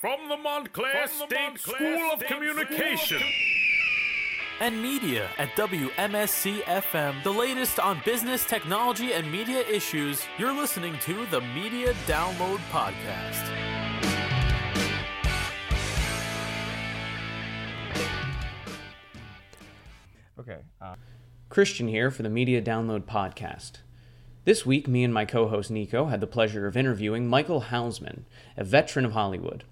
From the Montclair From the State Montclair School of State Communication. and media at WMSC FM. The latest on business, technology, and media issues. You're listening to the Media Download Podcast. Okay. Uh, Christian here for the Media Download Podcast. This week, me and my co host Nico had the pleasure of interviewing Michael Hausman, a veteran of Hollywood.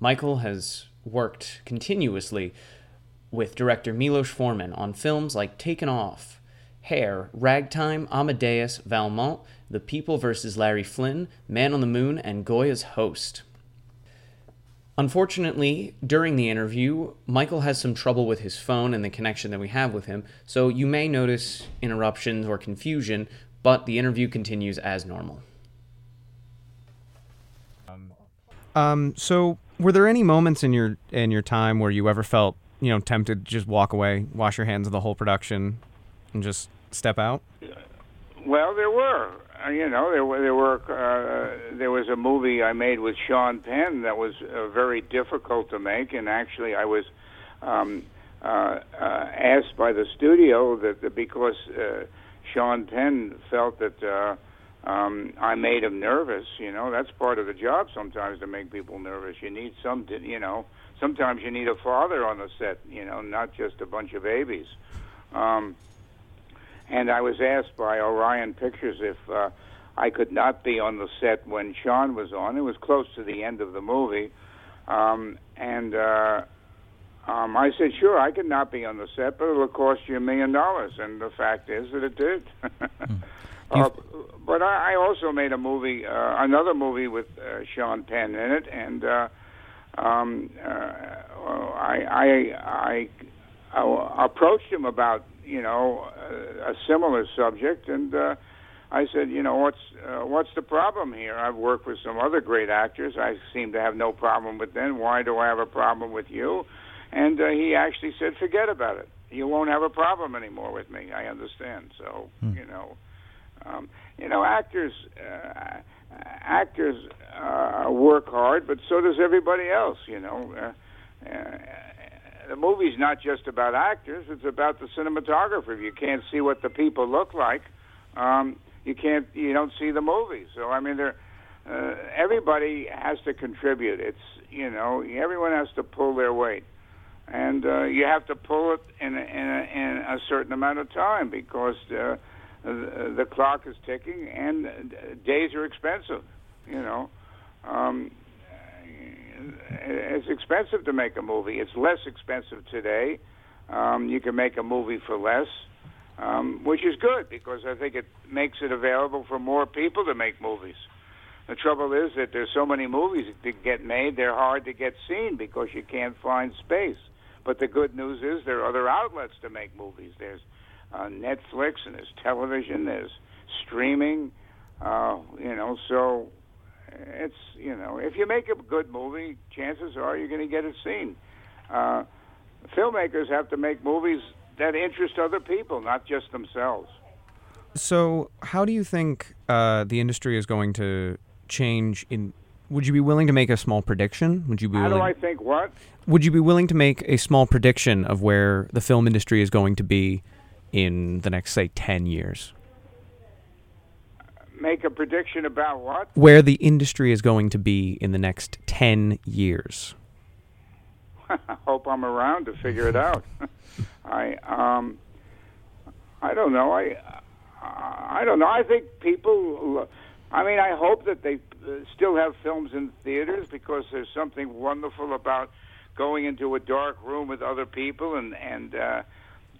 Michael has worked continuously with director Milos Forman on films like Taking Off, Hair, Ragtime, Amadeus, Valmont, The People vs. Larry Flynt, Man on the Moon, and Goya's Ghosts. Unfortunately, during the interview, Michael has some trouble with his phone and the connection that we have with him, so you may notice interruptions or confusion, but the interview continues as normal. Um, so were there any moments in your in your time where you ever felt, you know, tempted to just walk away, wash your hands of the whole production, and just step out? Well, there were. Uh, you know, there were there were uh, there was a movie I made with Sean Penn that was uh, very difficult to make, and actually I was um, uh, uh, asked by the studio that, that because uh, Sean Penn felt that uh, um, I made him nervous. You know, that's part of the job sometimes to make people nervous. You need some, you know, sometimes you need a father on the set. You know, not just a bunch of babies. Um, and I was asked by Orion Pictures if uh, I could not be on the set when Sean was on. It was close to the end of the movie, um, and uh, um, I said, "Sure, I could not be on the set, but it'll cost you a million dollars." And the fact is that it did. uh, but I, I also made a movie, uh, another movie with uh, Sean Penn in it, and uh, um, uh, I, I, I, I approached him about you know a, a similar subject, and uh, I said, you know, what's uh, what's the problem here? I've worked with some other great actors. I seem to have no problem with them. Why do I have a problem with you? And uh, he actually said, forget about it. You won't have a problem anymore with me. I understand. So you know, um, you know, actors. Uh, actors uh, work hard, but so does everybody else. You know, uh, uh, the movie's not just about actors; it's about the cinematographer. If you can't see what the people look like, um, you can't. You don't see the movie. So I mean, there. Uh, everybody has to contribute. It's you know, everyone has to pull their weight, and uh, you have to pull it in a, in, a, in a certain amount of time because. Uh, the, clock is ticking, and uh, days are expensive. You know, um, it's expensive to make a movie. It's less expensive today. Um, you can make a movie for less, um, which is good because I think it makes it available for more people to make movies. The trouble is that there's so many movies that get made; they're hard to get seen because you can't find space. But the good news is there are other outlets to make movies. There's uh, Netflix and there's television, there's streaming. Uh, you know, so it's you know, if you make a good movie, chances are you're going to get it seen. Uh, filmmakers have to make movies that interest other people, not just themselves. So, how do you think uh, the industry is going to change? In would you be willing to make a small prediction? Would you be How do willing? I think what? Would you be willing to make a small prediction of where the film industry is going to be in the next, say, ten years? Make a prediction about what? Where the industry is going to be in the next ten years? I hope I'm around to figure it out. I um, I don't know. I I don't know. I think people. I mean, I hope that they uh, still have films in theaters because there's something wonderful about going into a dark room with other people and and uh,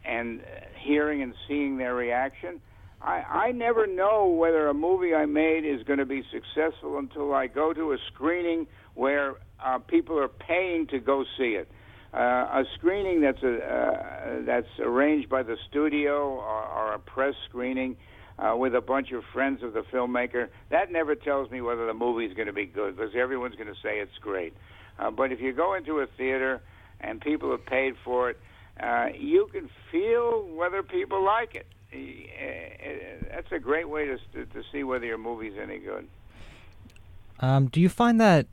and hearing and seeing their reaction. I, I never know whether a movie I made is going to be successful until I go to a screening where uh, people are paying to go see it. Uh, a screening that's a, uh, that's arranged by the studio or, or a press screening uh, with a bunch of friends of the filmmaker. That never tells me whether the movie's going to be good because everyone's going to say it's great. Uh, but if you go into a theater and people have paid for it, uh, you can feel whether people like it. Uh, That's a great way to to see whether your movie's any good. Um, do you find that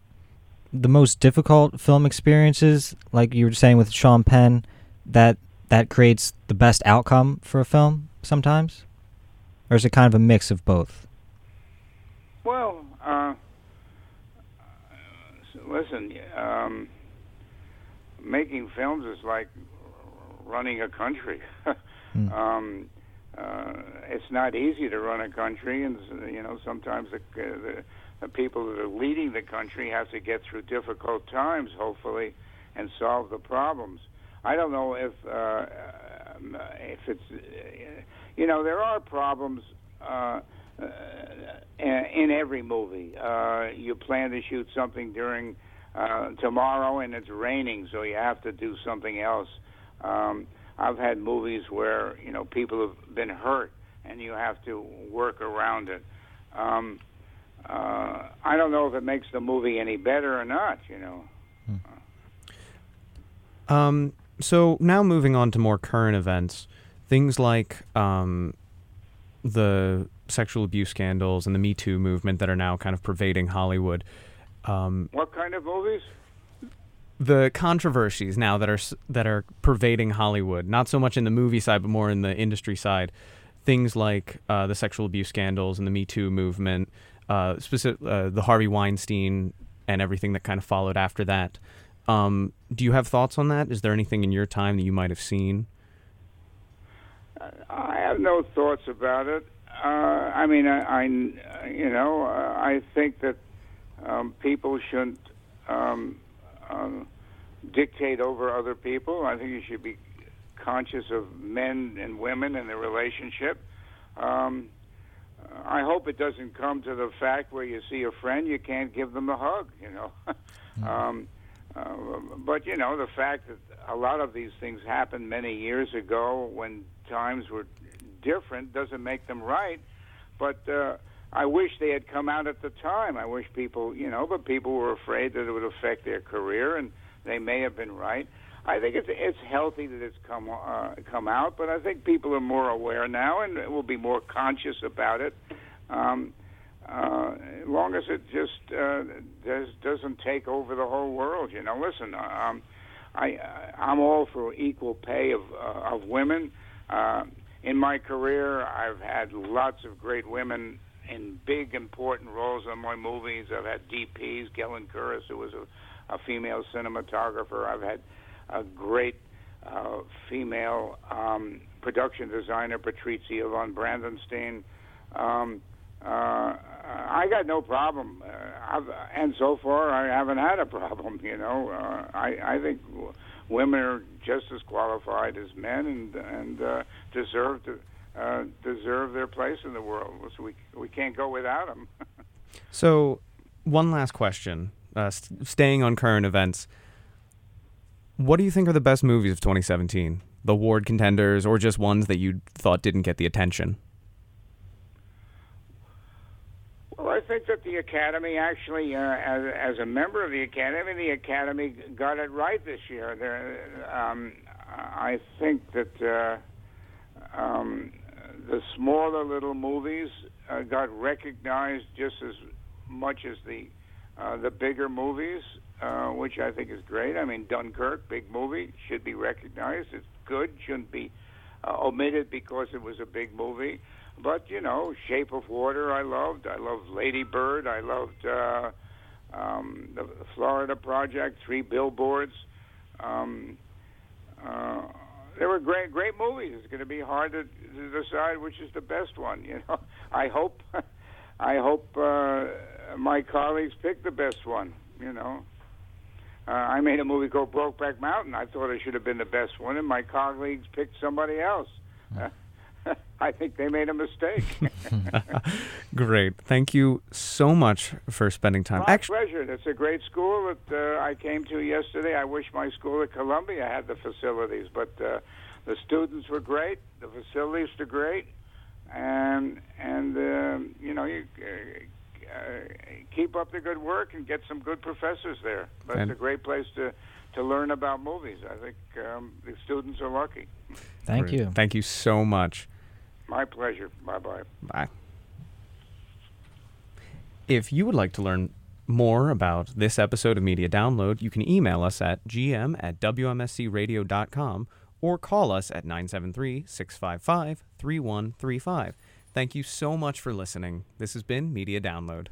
the most difficult film experiences, like you were saying with Sean Penn, that that creates the best outcome for a film sometimes, or is it kind of a mix of both? Well, uh, listen, um, making films is like running a country. Hmm. um, uh, it's not easy to run a country, and you know sometimes the, the the people that are leading the country have to get through difficult times, hopefully, and solve the problems. I don't know if uh, um, if it's uh, you know there are problems. Uh, uh, in every movie, uh, you plan to shoot something during uh, tomorrow and it's raining, so you have to do something else. Um, I've had movies where you know people have been hurt and you have to work around it. Um, uh, I don't know if it makes the movie any better or not. You know. Um, so now moving on to more current events, things like um, the sexual abuse scandals and the Me Too movement that are now kind of pervading Hollywood. Um, What kind of movies? The controversies now that are that are pervading Hollywood, not so much in the movie side, but more in the industry side. Things like uh, the sexual abuse scandals and the Me Too movement, uh, specific, uh, the Harvey Weinstein and everything that kind of followed after that. Um, do you have thoughts on that? Is there anything in your time that you might have seen? I have no thoughts about it. Uh, I mean, I, I you know, uh, I think that um, people shouldn't um, um, dictate over other people. I think you should be conscious of men and women and their relationship. Um, I hope it doesn't come to the fact where you see a friend, you can't give them a hug. You know. um, uh, but you know the fact that a lot of these things happened many years ago when times were different doesn't make them right. But uh, I wish they had come out at the time. I wish people, you know, but people were afraid that it would affect their career, and they may have been right. I think it's it's healthy that it's come uh, come out, but I think people are more aware now and will be more conscious about it. Um, uh, as long as it just uh, does, doesn't take over the whole world, you know. Listen, um, I I'm all for equal pay of uh, of women. Uh, in my career, I've had lots of great women in big important roles in my movies. I've had DPs, Ellen Kuras, who was a, a female cinematographer. I've had a great uh, female um, production designer, Patrizia von Brandenstein. Um, uh, I got no problem, uh, I've, and so far I haven't had a problem. You know, uh, I I think women are just as qualified as men and and uh, deserve to uh, deserve their place in the world. So we we can't go without them. So, one last question, uh, st- staying on current events. What do you think are the best movies of 2017? The award contenders, or just ones that you thought didn't get the attention? Well, I think that the Academy actually, uh, as, as a member of the Academy, the Academy got it right this year. There, um, I think that uh, um, the smaller little movies uh, got recognized just as much as the uh, the bigger movies, uh, which I think is great. I mean, Dunkirk, big movie, should be recognized. It's good, shouldn't be uh, omitted because it was a big movie. But you know, Shape of Water, I loved. I loved Lady Bird. I loved uh, um, the Florida Project, Three Billboards. Um, uh, they were great, great movies. It's going to be hard to, to decide which is the best one. You know, I hope, I hope uh, my colleagues pick the best one. You know, uh, I made a movie called Brokeback Mountain. I thought it should have been the best one, and my colleagues picked somebody else. Uh, I think they made a mistake. Great. Thank you so much for spending time. My Actually, pleasure. It's a great school that uh, I came to yesterday. I wish my school at Columbia had the facilities, but uh, the students were great. The facilities are great, and and um, you know you. Uh, uh, keep up the good work and get some good professors there. That's And- a great place to to learn about movies. I think um, the students are lucky. Thank great. you. Thank you so much. My pleasure. Bye bye. Bye. If you would like to learn more about this episode of Media Download, you can email us at gm at wmscradio.com or call us at 973 655 3135. Thank you so much for listening. This has been Media Download.